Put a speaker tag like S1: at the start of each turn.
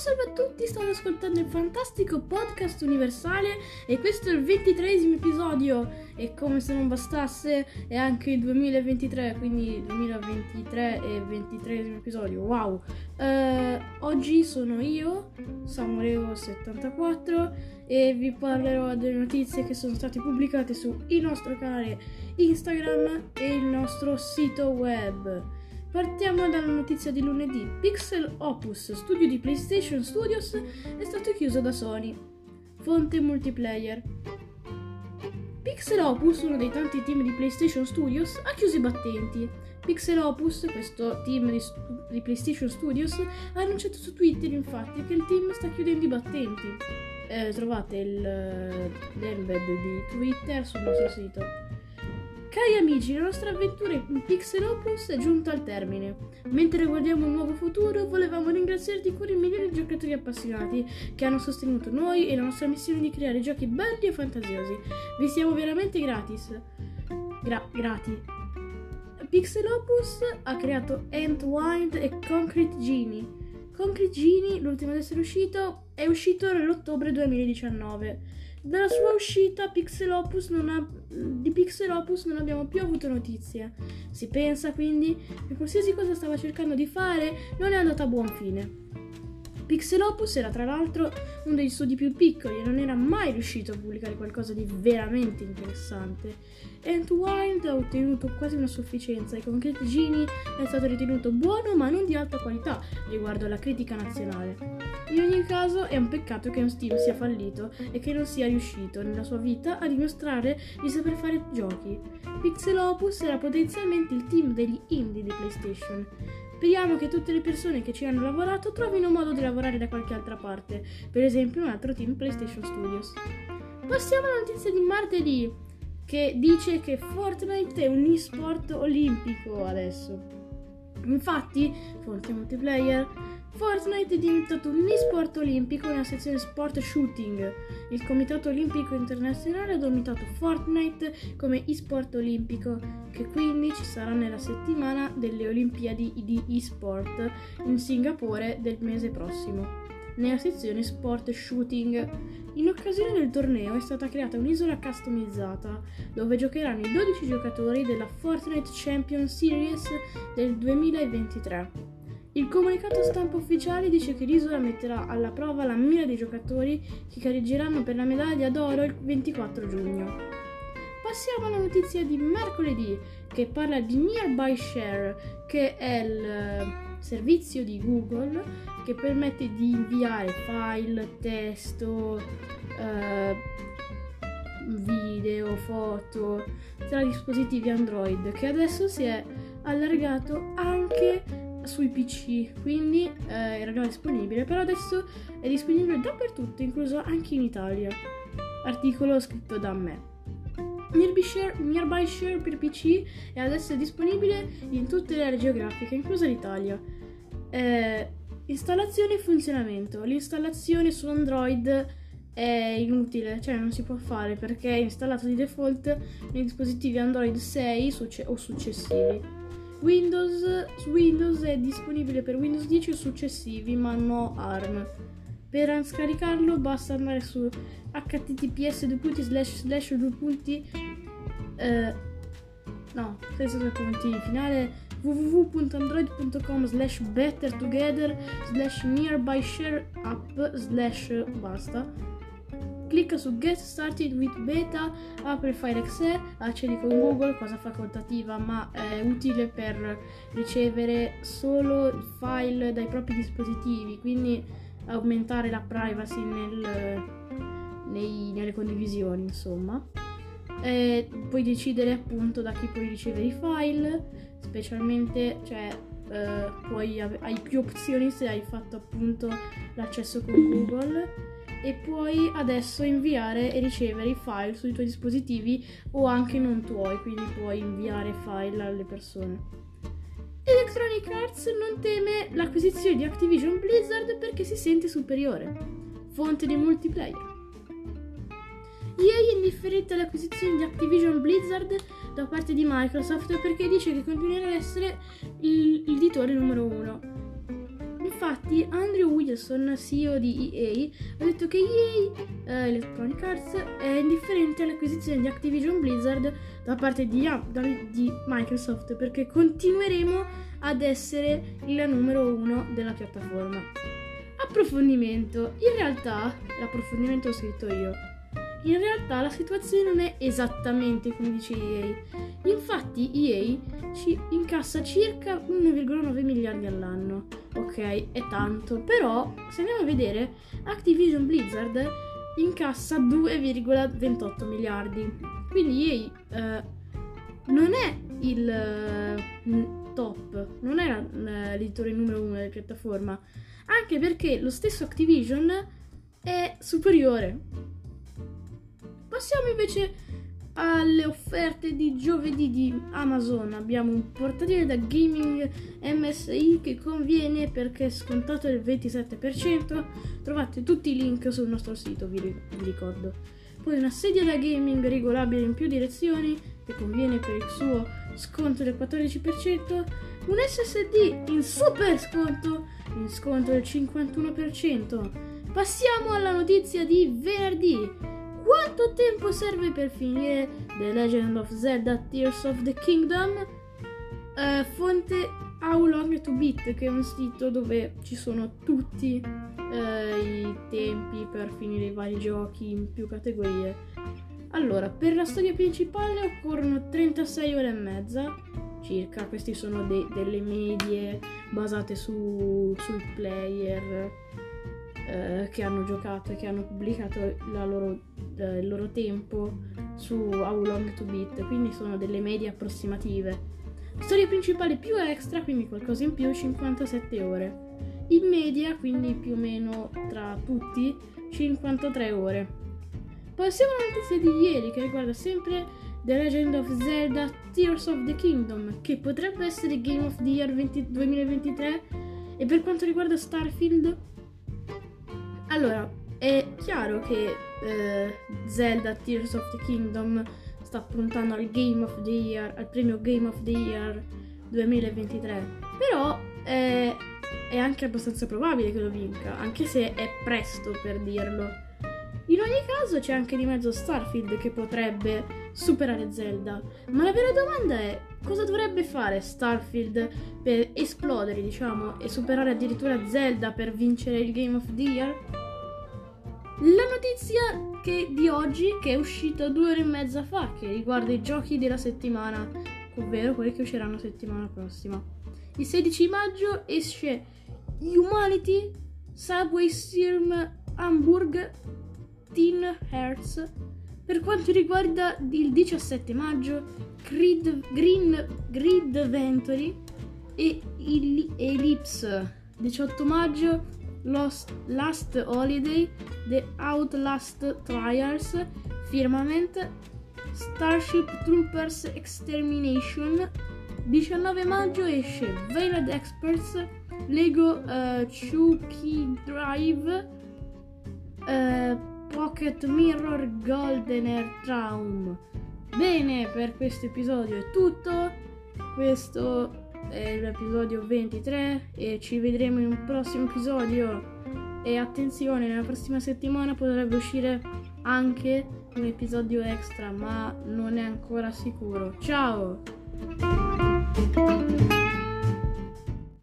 S1: salve a tutti, state ascoltando il fantastico podcast universale e questo è il ventitresimo episodio e come se non bastasse è anche il 2023, quindi 2023 e ventitresimo episodio, wow! Uh, oggi sono io, Samureo74 e vi parlerò delle notizie che sono state pubblicate sul nostro canale Instagram e il nostro sito web. Partiamo dalla notizia di lunedì. Pixel Opus, studio di PlayStation Studios, è stato chiuso da Sony. Fonte multiplayer. Pixel Opus, uno dei tanti team di PlayStation Studios, ha chiuso i battenti. Pixel Opus, questo team di, di PlayStation Studios, ha annunciato su Twitter infatti che il team sta chiudendo i battenti. Eh, trovate il, l'embed di Twitter sul nostro sito. Cari amici, la nostra avventura in Pixel Opus è giunta al termine. Mentre guardiamo un nuovo futuro, volevamo ringraziare di cuore i milioni di giocatori appassionati che hanno sostenuto noi e la nostra missione di creare giochi belli e fantasiosi. Vi siamo veramente gratis. Gra- grati. Pixel Opus ha creato Entwind e Concrete Genie. Concrete Genie, l'ultimo ad essere uscito, è uscito nell'ottobre 2019. Dalla sua uscita Pixel ha, di Pixel Opus non abbiamo più avuto notizie. Si pensa quindi che qualsiasi cosa stava cercando di fare non è andata a buon fine. Pixel Opus era tra l'altro uno degli studi più piccoli e non era mai riuscito a pubblicare qualcosa di veramente interessante. Entwind ha ottenuto quasi una sufficienza e con Concrete Genie è stato ritenuto buono ma non di alta qualità riguardo alla critica nazionale. In ogni caso è un peccato che un Steam sia fallito e che non sia riuscito nella sua vita a dimostrare di saper fare giochi. Pixel Opus era potenzialmente il team degli indie di PlayStation Speriamo che tutte le persone che ci hanno lavorato trovino modo di lavorare da qualche altra parte, per esempio un altro team PlayStation Studios. Passiamo alla notizia di martedì, che dice che Fortnite è un e-sport olimpico adesso. Infatti, fonte multiplayer, Fortnite è diventato un e-sport olimpico nella sezione sport shooting. Il Comitato Olimpico Internazionale ha nominato Fortnite come e-sport olimpico, che quindi ci sarà nella settimana delle Olimpiadi di e-sport in Singapore del mese prossimo. Nella sezione sport shooting. In occasione del torneo è stata creata un'isola customizzata dove giocheranno i 12 giocatori della Fortnite Champion Series del 2023. Il comunicato stampa ufficiale dice che l'isola metterà alla prova la mira dei giocatori che gareggeranno per la medaglia d'oro il 24 giugno. Passiamo alla notizia di mercoledì che parla di Nearby Share, che è il servizio di Google che permette di inviare file, testo, eh, video, foto tra dispositivi Android, che adesso si è allargato anche sui PC, quindi eh, era già disponibile, però adesso è disponibile dappertutto, incluso anche in Italia. Articolo scritto da me. Nearby Share, per PC è adesso disponibile in tutte le aree geografiche, inclusa l'Italia. Eh, installazione e funzionamento. L'installazione su Android è inutile, cioè non si può fare perché è installato di default nei dispositivi Android 6 o successivi. Windows, Windows è disponibile per Windows 10 o successivi, ma no ARM. Per scaricarlo basta andare su https eh, no, senza due punti finale www.android.com slash bettertogether slash nearby share app slash basta. Clicca su Get Started with Beta, apre il file Excel, accedi con Google, cosa facoltativa ma è utile per ricevere solo file dai propri dispositivi, quindi aumentare la privacy nel, nei, nelle condivisioni, insomma. E puoi decidere appunto da chi puoi ricevere i file, specialmente, cioè eh, puoi, hai più opzioni se hai fatto appunto l'accesso con Google e puoi adesso inviare e ricevere i file sui tuoi dispositivi o anche non tuoi, quindi puoi inviare file alle persone. Electronic Arts non teme l'acquisizione di Activision Blizzard perché si sente superiore. Fonte di multiplayer. EA è indifferente all'acquisizione di Activision Blizzard da parte di Microsoft perché dice che continuerà ad essere l'editore numero uno Infatti Andrew Wilson, CEO di EA, ha detto che EA eh, Electronic Arts è indifferente all'acquisizione di Activision Blizzard da parte di, di Microsoft perché continueremo ad essere il numero uno della piattaforma. Approfondimento. In realtà, l'approfondimento l'ho scritto io. In realtà la situazione non è esattamente come dice EA. Infatti EA ci incassa circa 1,9 miliardi all'anno. Ok, è tanto, però se andiamo a vedere Activision Blizzard incassa 2,28 miliardi. Quindi EA eh, non è il uh, top, non è l'editore numero uno della piattaforma, anche perché lo stesso Activision è superiore. Passiamo invece alle offerte di giovedì di Amazon. Abbiamo un portatile da gaming MSI che conviene perché è scontato del 27%. Trovate tutti i link sul nostro sito, vi, ricordo. Poi una sedia da gaming regolabile in più direzioni che conviene per il suo sconto del 14%. Un SSD in super sconto, in sconto del 51%. Passiamo alla notizia di venerdì. Quanto tempo serve per finire The Legend of Zelda Tears of the Kingdom? Uh, fonte How Long to Beat, che è un sito dove ci sono tutti uh, i tempi per finire i vari giochi in più categorie. Allora, per la storia principale occorrono 36 ore e mezza circa, queste sono de- delle medie basate su- sui player eh, che hanno giocato e che hanno pubblicato loro, eh, il loro tempo su How Long to Beat, quindi sono delle medie approssimative. Storia principale più extra, quindi qualcosa in più, 57 ore. In media, quindi più o meno tra tutti, 53 ore. Passiamo alla notizia di ieri che riguarda sempre The Legend of Zelda Tears of the Kingdom, che potrebbe essere Game of the Year 20- 2023. E per quanto riguarda Starfield, allora, è chiaro che eh, Zelda Tears of the Kingdom sta puntando al Game of the Year, al premio Game of the Year 2023, però eh, è anche abbastanza probabile che lo vinca, anche se è presto per dirlo. In ogni caso c'è anche di mezzo Starfield che potrebbe superare Zelda, ma la vera domanda è cosa dovrebbe fare Starfield per esplodere, diciamo, e superare addirittura Zelda per vincere il Game of the Year? La notizia che, di oggi, che è uscita due ore e mezza fa, che riguarda i giochi della settimana, ovvero quelli che usciranno settimana prossima. Il 16 maggio esce Humanity, Subway Steam Hamburg, Teen Hearts. Per quanto riguarda il 17 maggio, Grid, Green, Grid Ventory e Ellipse. 18 maggio, Lost, Last Holiday, The Outlast Trials, Firmament, Starship Troopers Extermination. 19 maggio esce Veiled Experts, Lego uh, Chucky Drive, uh, Pocket Mirror Golden Air Traum. Bene, per questo episodio è tutto. Questo è l'episodio 23 e ci vedremo in un prossimo episodio. E attenzione, nella prossima settimana potrebbe uscire anche un episodio extra, ma non è ancora sicuro. Ciao!